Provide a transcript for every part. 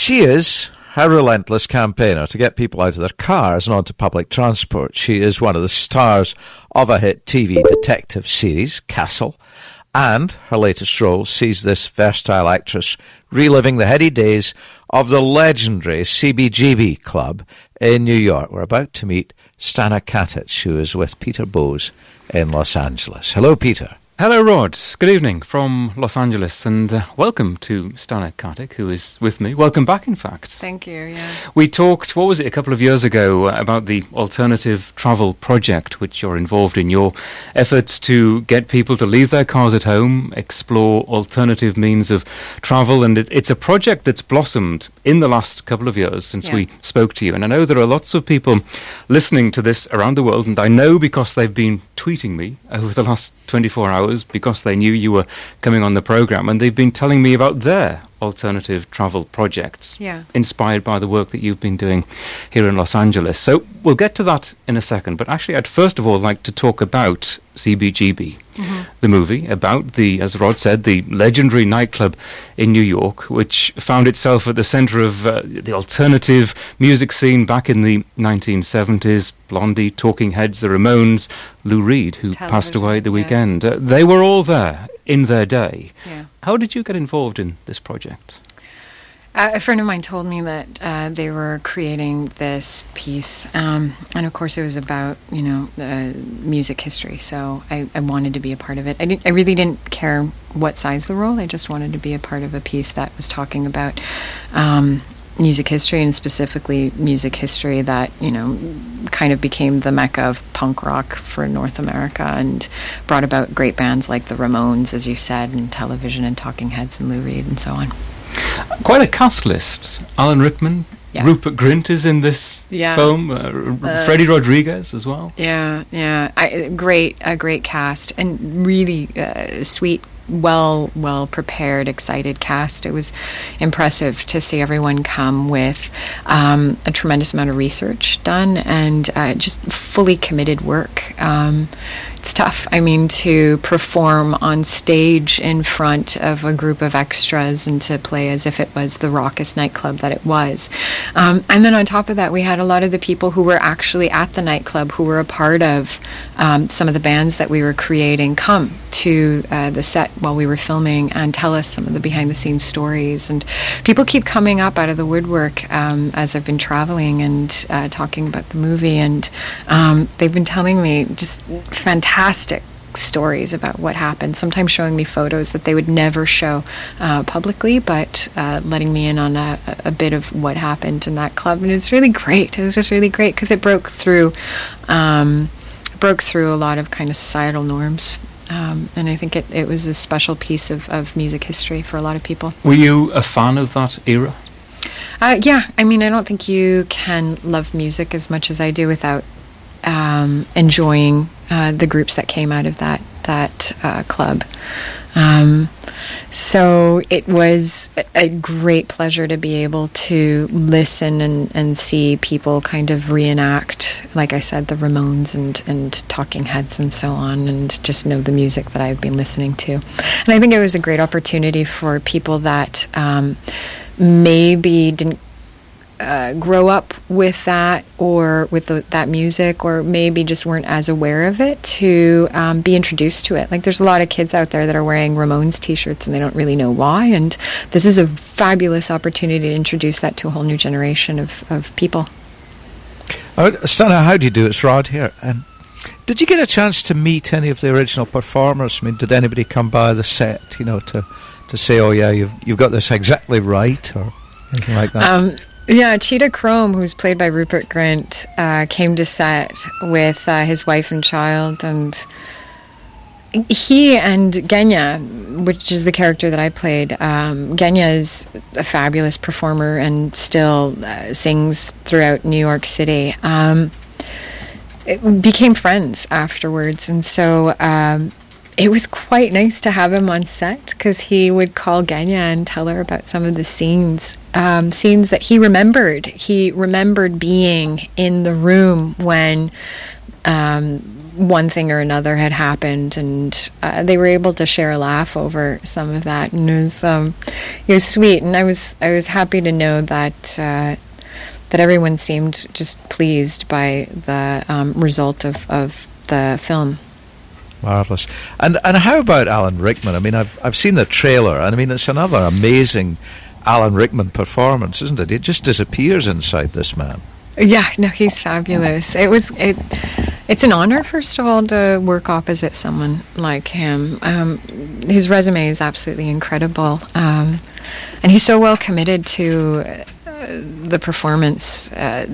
She is a relentless campaigner to get people out of their cars and onto public transport. She is one of the stars of a hit TV detective series, Castle, and her latest role sees this versatile actress reliving the heady days of the legendary CBGB Club in New York. We're about to meet Stana Katic, who is with Peter Bowes in Los Angeles. Hello, Peter. Hello, Rod. Good evening from Los Angeles, and uh, welcome to Stana Katic, who is with me. Welcome back, in fact. Thank you. Yeah. We talked, what was it, a couple of years ago, uh, about the alternative travel project, which you're involved in. Your efforts to get people to leave their cars at home, explore alternative means of travel, and it, it's a project that's blossomed in the last couple of years since Yeah. we spoke to you. And I know there are lots of people listening to this around the world, and I know because they've been tweeting me over the last 24 hours because they knew you were coming on the program, and they've been telling me about their alternative travel projects Yeah. inspired by the work that you've been doing here in Los Angeles. So we'll get to that in a second, but actually I'd first of all like to talk about CBGB, the movie, about the, as Rod said, the legendary nightclub in New York, which found itself at the center of uh, the alternative music scene back in the 1970s. Blondie, Talking Heads, the Ramones, Lou Reed, who passed away the yes. weekend. Uh, they were all there in their day. Yeah. How did you get involved in this project? Uh, a friend of mine told me that uh, they were creating this piece, um, and of course it was about you know uh, music history. So I, I wanted to be a part of it. I, didn't, I really didn't care what size the role. I just wanted to be a part of a piece that was talking about um, music history and specifically music history that you know kind of became the mecca of punk rock for North America and brought about great bands like the Ramones, as you said, and Television and Talking Heads and Lou Reed and so on. Quite a cast list. Alan Rickman, Yeah. Rupert Grint is in this Yeah. film. Uh, R- Freddie Rodriguez as well. Yeah, yeah, I, great, a great cast, and really uh, sweet, well, well prepared, excited cast. It was impressive to see everyone come with um, a tremendous amount of research done and uh, just fully committed work. Um, it's tough. I mean, to perform on stage in front of a group of extras and to play as if it was the raucous nightclub that it was. Um, and then on top of that, we had a lot of the people who were actually at the nightclub who were a part of um, some of the bands that we were creating come to uh, the set while we were filming and tell us some of the behind the scenes stories. And people keep coming up out of the woodwork um, as I've been traveling and uh, talking about the movie. And um, they've been telling me just fantastic stories about what happened, sometimes showing me photos that they would never show uh, publicly, but uh, letting me in on a, a bit of what happened in that club. And it's really great. It was just really great because it broke through, um, broke through a lot of kind of societal norms. Um, and I think it, it was a special piece of, of music history for a lot of people. Were you a fan of that era? Uh, yeah, I mean, I don't think you can love music as much as I do without um, enjoying uh, the groups that came out of that that uh, club. Um, so it was a- great pleasure to be able to listen and, and see people kind of reenact, like I said, the Ramones and, and Talking Heads and so on, and just know the music that I've been listening to. And I think it was a great opportunity for people that um, maybe didn't uh, grow up with that or with the, that music or maybe just weren't as aware of it to um, be introduced to it like there's a lot of kids out there that are wearing ramones t-shirts and they don't really know why and this is a fabulous opportunity to introduce that to a whole new generation of, of people Uh, Stana, how do you do? It's Rod here. Um, did you get a chance to meet any of the original performers? I mean, did anybody come by the set, you know, to, to say, oh, yeah, you've, you've got this exactly right, or anything like that? Um, yeah, Cheetah Chrome, who's played by Rupert Grint, uh, came to set with uh, his wife and child, and he and Genya, which is the character that I played, um, Genya is a fabulous performer and still uh, sings throughout New York City. Um, became friends afterwards, and so um, it was quite nice to have him on set because he would call Genya and tell her about some of the scenes, um, scenes that he remembered. He remembered being in the room when um, one thing or another had happened, and uh, they were able to share a laugh over some of that, and it was um, it was sweet, and I was I was happy to know that. Uh, that everyone seemed just pleased by the um, result of, of the film. Marvelous. And and how about Alan Rickman? I mean, I've I've seen the trailer, and I mean, it's another amazing Alan Rickman performance, isn't it? It just disappears inside this man. Yeah, no, he's fabulous. It was it. It's an honor, first of all, to work opposite someone like him. Um, his resume is absolutely incredible, um, and he's so well committed to the performance, uh,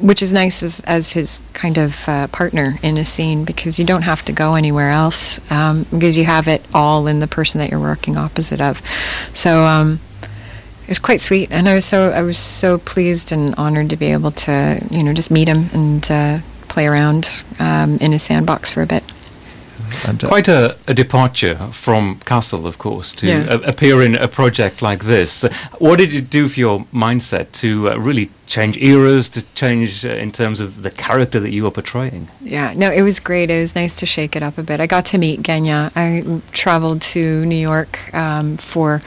which is nice as, as his kind of uh, partner in a scene because you don't have to go anywhere else um, because you have it all in the person that you're working opposite of. So um, it was quite sweet, and I was so I was so pleased and honored to be able to you know just meet him and uh, play around um, in his sandbox for a bit. And, uh, Quite a, a, departure from Castle, of course, to yeah. a, appear in a project like this. Uh, what did it do for your mindset to uh, really change eras, to change uh, in terms of the character that you were portraying? Yeah, no, it was great. It was nice to shake it up a bit. I got to meet Genya. I traveled to New York um, for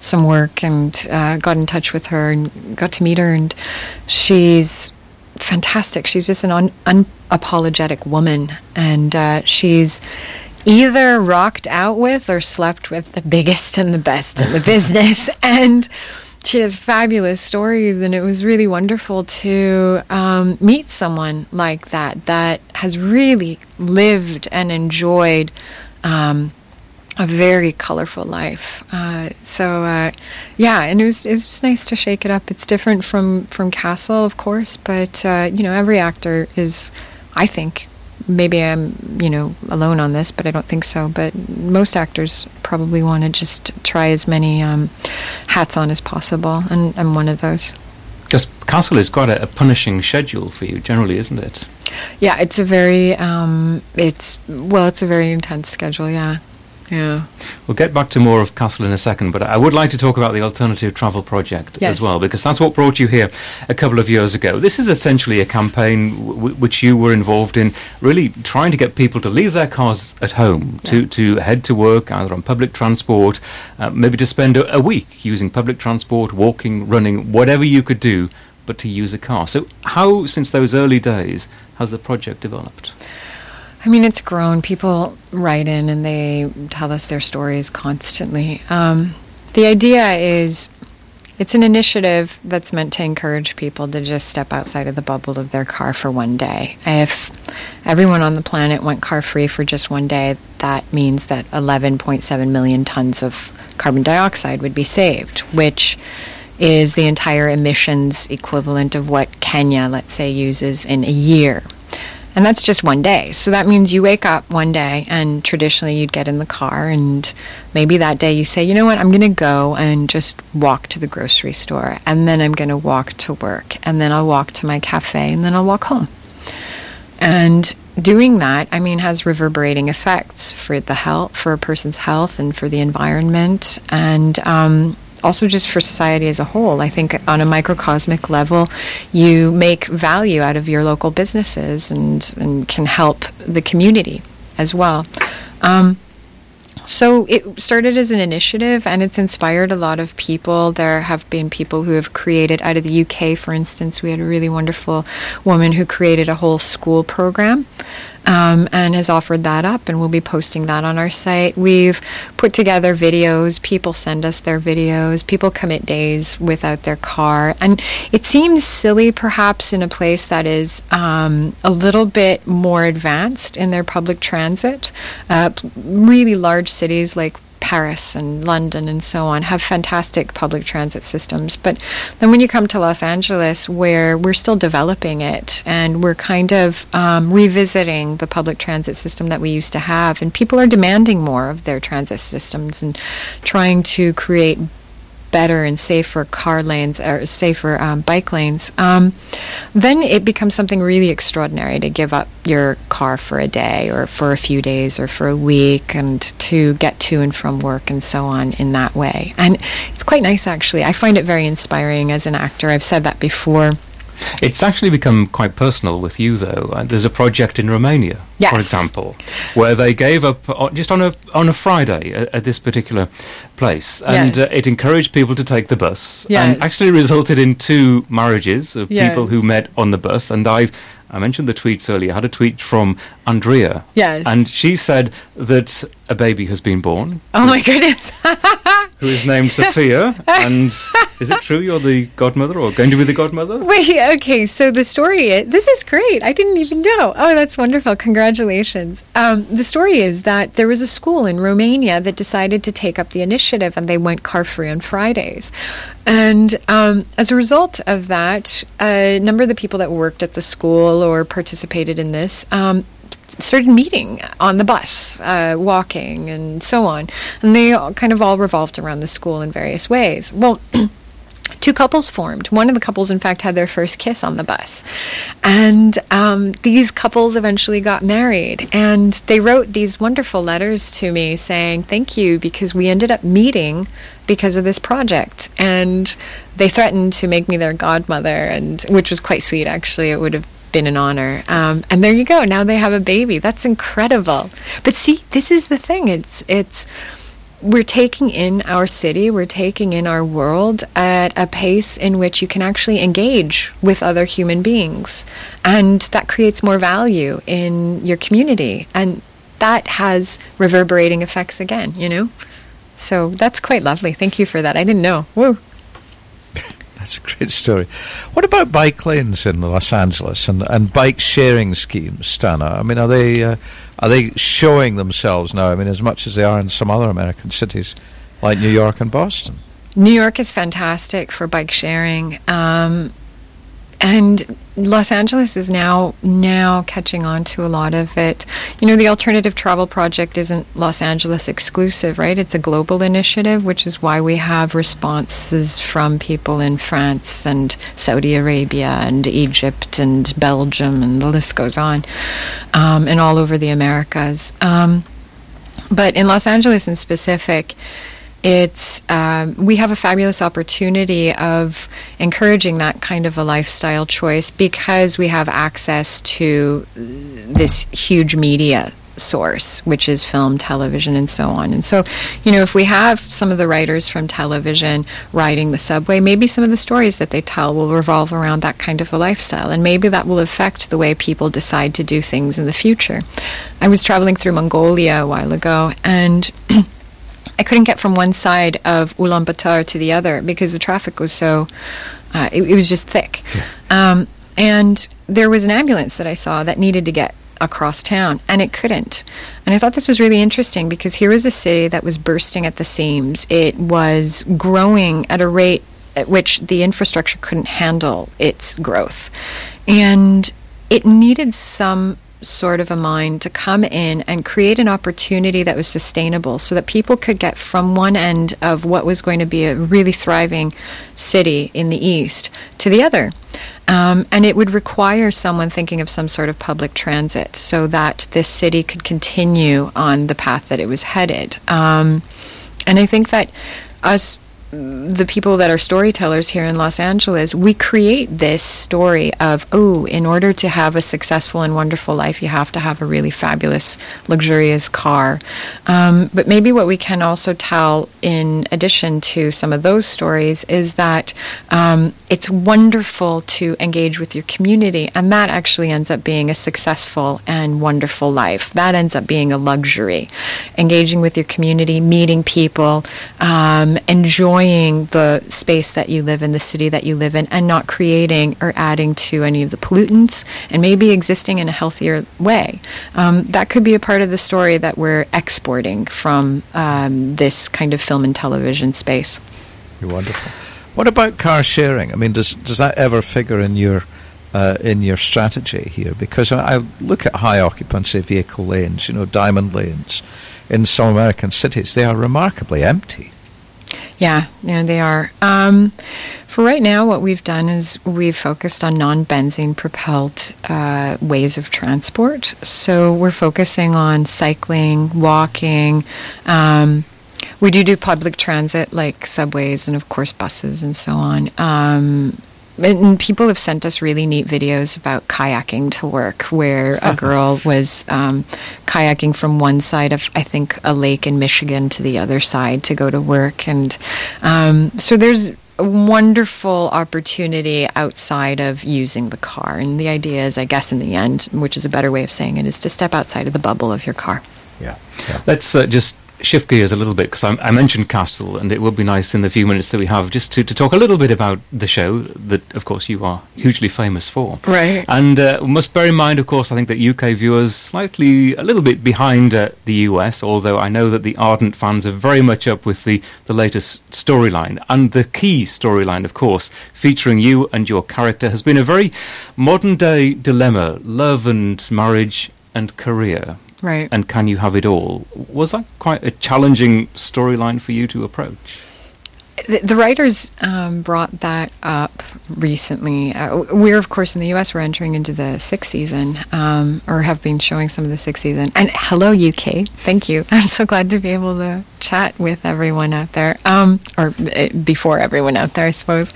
some work and uh, got in touch with her and got to meet her, and she's fantastic. She's just an un- unapologetic woman, and uh, she's either rocked out with or slept with the biggest and the best in the business. And she has fabulous stories, and it was really wonderful to um, meet someone like that that has really lived and enjoyed. Um, a very colorful life. Uh, so uh, yeah, and it was it was just nice to shake it up. It's different from from Castle, of course, but uh, you know every actor is, I think. Maybe I'm, you know, alone on this, but I don't think so. But most actors probably want to just try as many um, hats on as possible, and I'm one of those. Because Castle is quite a, a, punishing schedule for you, generally, isn't it? Yeah, it's a very, um, it's well, it's a very intense schedule. Yeah. Yeah. We'll get back to more of Castle in a second, but I would like to talk about the Alternative Travel Project yes. as well, because that's what brought you here a couple of years ago. This is essentially a campaign w- which you were involved in, really trying to get people to leave their cars at home, yeah. to, to head to work either on public transport, uh, maybe to spend a, a week using public transport, walking, running, whatever you could do, but to use a car. So, how, since those early days, has the project developed? I mean, it's grown. People write in and they tell us their stories constantly. Um, the idea is it's an initiative that's meant to encourage people to just step outside of the bubble of their car for one day. If everyone on the planet went car free for just one day, that means that 11.7 million tons of carbon dioxide would be saved, which is the entire emissions equivalent of what Kenya, let's say, uses in a year. And that's just one day. So that means you wake up one day and traditionally you'd get in the car and maybe that day you say, you know what, I'm going to go and just walk to the grocery store and then I'm going to walk to work and then I'll walk to my cafe and then I'll walk home. And doing that, I mean, has reverberating effects for the health, for a person's health and for the environment. And um, also just for society as a whole. I think on a microcosmic level, you make value out of your local businesses and, and can help the community as well. Um, so it started as an initiative and it's inspired a lot of people. There have been people who have created, out of the UK, for instance, we had a really wonderful woman who created a whole school program um, and has offered that up, and we'll be posting that on our site. We've put together videos. People send us their videos. People commit days without their car, and it seems silly, perhaps, in a place that is um, a little bit more advanced in their public transit. Uh, really large cities like Paris and London and so on have fantastic public transit systems. But then when you come to Los Angeles, where we're still developing it and we're kind of um, revisiting the public transit system that we used to have, and people are demanding more of their transit systems and trying to create better and safer car lanes or safer um, bike lanes, um, then it becomes something really extraordinary to give up your car for a day or for a few days or for a week and to get to and from work and so on in that way. And it's quite nice actually. I find it very inspiring as an actor. I've said that before It's actually become quite personal with you, though. Uh, there's a project in Romania, Yes. for example, where they gave up uh, just on a on a Friday at, at this particular place, and Yeah. uh, it encouraged people to take the bus, Yes. and actually resulted in two marriages of Yes. people who met on the bus. And I've I mentioned the tweets earlier. I had a tweet from Andrea, Yes. and she said that a baby has been born, Oh my goodness. who is named Sophia. and is it true you're the godmother or going to be the godmother? Wait, okay, so the story is, this is great. I didn't even know. Oh, that's wonderful. Congratulations. Um, the story is that there was a school in Romania that decided to take up the initiative and they went car free on Fridays. And um, as a result of that, a number of the people that worked at the school or participated in this um, started meeting on the bus, uh, walking, and so on. And they all kind of all revolved around the school in various ways. Well, two couples formed. One of the couples, in fact, had their first kiss on the bus. And um, these couples eventually got married. And they wrote these wonderful letters to me saying, Thank you, because we ended up meeting because of this project. And they threatened to make me their godmother, and which was quite sweet, actually. It would have been an honor. Um, and there you go. Now they have a baby. That's incredible. But see, this is the thing. It's it's we're taking in our city, we're taking in our world at a pace in which you can actually engage with other human beings. And that creates more value in your community. And that has reverberating effects again, you know? So that's quite lovely. Thank you for that. I didn't know. Woo. That's a great story. What about bike lanes in Los Angeles and, and bike sharing schemes, Stana? I mean, are they uh, are they showing themselves now? I mean, as much as they are in some other American cities like New York and Boston. New York is fantastic for bike sharing. Um, and Los Angeles is now now catching on to a lot of it. You know, the Alternative Travel Project isn't Los Angeles exclusive, right? It's a global initiative, which is why we have responses from people in France and Saudi Arabia and Egypt and Belgium, and the list goes on, um, and all over the Americas. Um, but in Los Angeles in specific, it's um, we have a fabulous opportunity of encouraging that kind of a lifestyle choice because we have access to this huge media source, which is film, television, and so on. And so, you know, if we have some of the writers from television riding the subway, maybe some of the stories that they tell will revolve around that kind of a lifestyle, and maybe that will affect the way people decide to do things in the future. I was traveling through Mongolia a while ago, and I couldn't get from one side of Ulaanbaatar to the other because the traffic was so, uh, it, it was just thick. Um, and there was an ambulance that I saw that needed to get across town, and it couldn't. And I thought this was really interesting because here was a city that was bursting at the seams. It was growing at a rate at which the infrastructure couldn't handle its growth. And it needed some sort of a mind to come in and create an opportunity that was sustainable so that people could get from one end of what was going to be a really thriving city in the east to the other. Um, and it would require someone thinking of some sort of public transit so that this city could continue on the path that it was headed. Um, and I think that us the people that are storytellers here in Los Angeles, we create this story of, oh, in order to have a successful and wonderful life, you have to have a really fabulous, luxurious car. Um, but maybe what we can also tell, in addition to some of those stories, is that um, it's wonderful to engage with your community, and that actually ends up being a successful and wonderful life. That ends up being a luxury. Engaging with your community, meeting people, um, enjoying the space that you live in, the city that you live in, and not creating or adding to any of the pollutants, and maybe existing in a healthier way. Um, that could be a part of the story that we're exporting from um, this kind of film and television space. You're wonderful. What about car sharing? I mean, does does that ever figure in your uh, in your strategy here? Because I look at high occupancy vehicle lanes, you know, diamond lanes in some American cities. They are remarkably empty. Yeah, yeah, they are. Um, for right now, what we've done is we've focused on non-benzene propelled uh, ways of transport. So we're focusing on cycling, walking. Um, we do do public transit like subways and of course buses and so on. Um, and people have sent us really neat videos about kayaking to work, where a girl was um, kayaking from one side of, I think, a lake in Michigan to the other side to go to work. And um, so there's a wonderful opportunity outside of using the car. And the idea is, I guess, in the end, which is a better way of saying it, is to step outside of the bubble of your car. Yeah. yeah. Let's uh, just shift gears a little bit because I, I, mentioned Castle, and it would be nice in the few minutes that we have just to, to talk a little bit about the show that, of course, you are hugely famous for. Right. And uh, must bear in mind, of course, I think that UK viewers slightly a little bit behind uh, the US, although I know that the ardent fans are very much up with the, the latest storyline. And the key storyline, of course, featuring you and your character, has been a very modern day dilemma love and marriage and career. Right. And can you have it all? Was that quite a challenging storyline for you to approach? The, the writers um, brought that up recently. Uh, we're, of course, in the U.S., we're entering into the sixth season, um, or have been showing some of the sixth season. And hello, UK. Thank you. I'm so glad to be able to chat with everyone out there, um, or uh, before everyone out there, I suppose.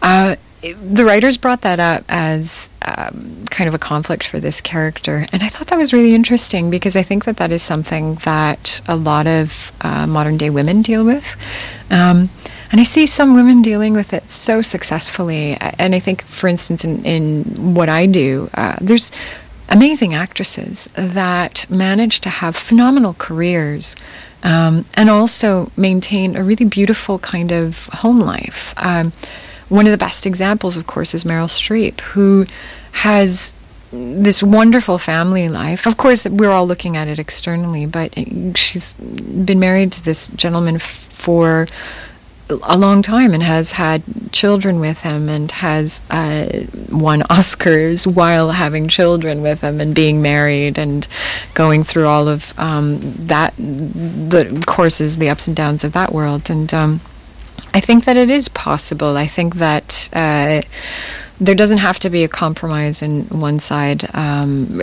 Uh, the writers brought that up as um, kind of a conflict for this character, and I thought that was really interesting because I think that that is something that a lot of uh, modern day women deal with. Um, and I see some women dealing with it so successfully. And I think, for instance, in, in what I do, uh, there's amazing actresses that manage to have phenomenal careers um, and also maintain a really beautiful kind of home life. Um, one of the best examples, of course, is Meryl Streep, who has this wonderful family life. Of course, we're all looking at it externally, but she's been married to this gentleman for a long time and has had children with him and has uh, won Oscars while having children with him and being married and going through all of um, that, the courses, the ups and downs of that world. And um, I think that it is possible. I think that uh, there doesn't have to be a compromise in one side um,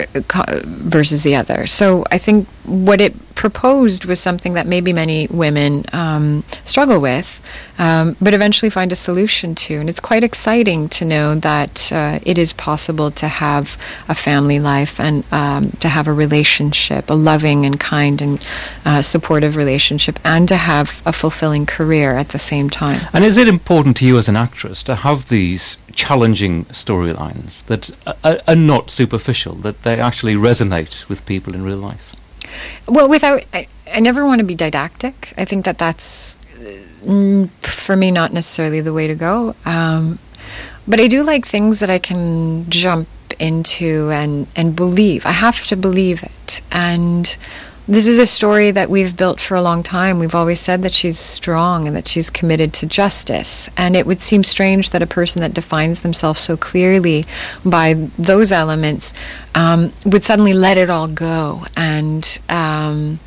versus the other. So I think what it proposed was something that maybe many women um, struggle with, um, but eventually find a solution to. And it's quite exciting to know that uh, it is possible to have a family life and um, to have a relationship, a loving and kind and uh, supportive relationship, and to have a fulfilling career at the same time. And is it important to you as an actress to have these challenging storylines that are, are, not superficial, that they actually resonate with people in real life? Well, without, I, I never want to be didactic. I think that that's, mm, for me, not necessarily the way to go. Um, but I do like things that I can jump into and, and believe. I have to believe it. And this is a story that we've built for a long time. We've always said that she's strong and that she's committed to justice. And it would seem strange that a person that defines themselves so clearly by those elements um, would suddenly let it all go and um,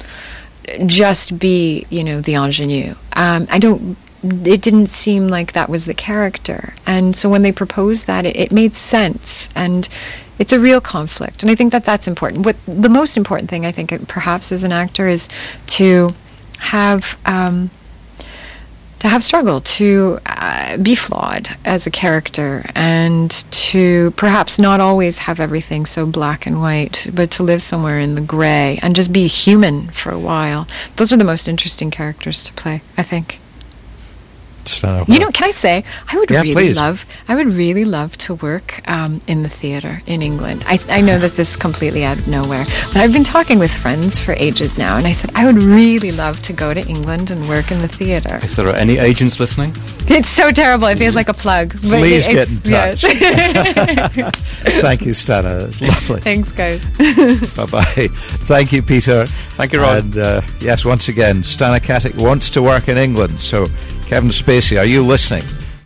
just be, you know, the ingenue. Um, I don't it didn't seem like that was the character. And so when they proposed that, it, it, made sense. And it's a real conflict, and I think that that's important. What the most important thing I think, perhaps as an actor, is to have um, to have struggle, to uh, be flawed as a character, and to perhaps not always have everything so black and white, but to live somewhere in the gray and just be human for a while. Those are the most interesting characters to play, I think. You know, can I say I would yeah, really please. love I would really love to work um, in the theater in England. I, I know that this is completely out of nowhere, but I've been talking with friends for ages now, and I said I would really love to go to England and work in the theater. If there are any agents listening, it's so terrible. It feels like a plug. Please get in touch. Yes. Thank you, Stana. It's lovely. Thanks, guys. bye bye. Thank you, Peter. Thank you, Rod. And uh, yes, once again, Stana Katic wants to work in England, so Kevin Spacey, are you listening?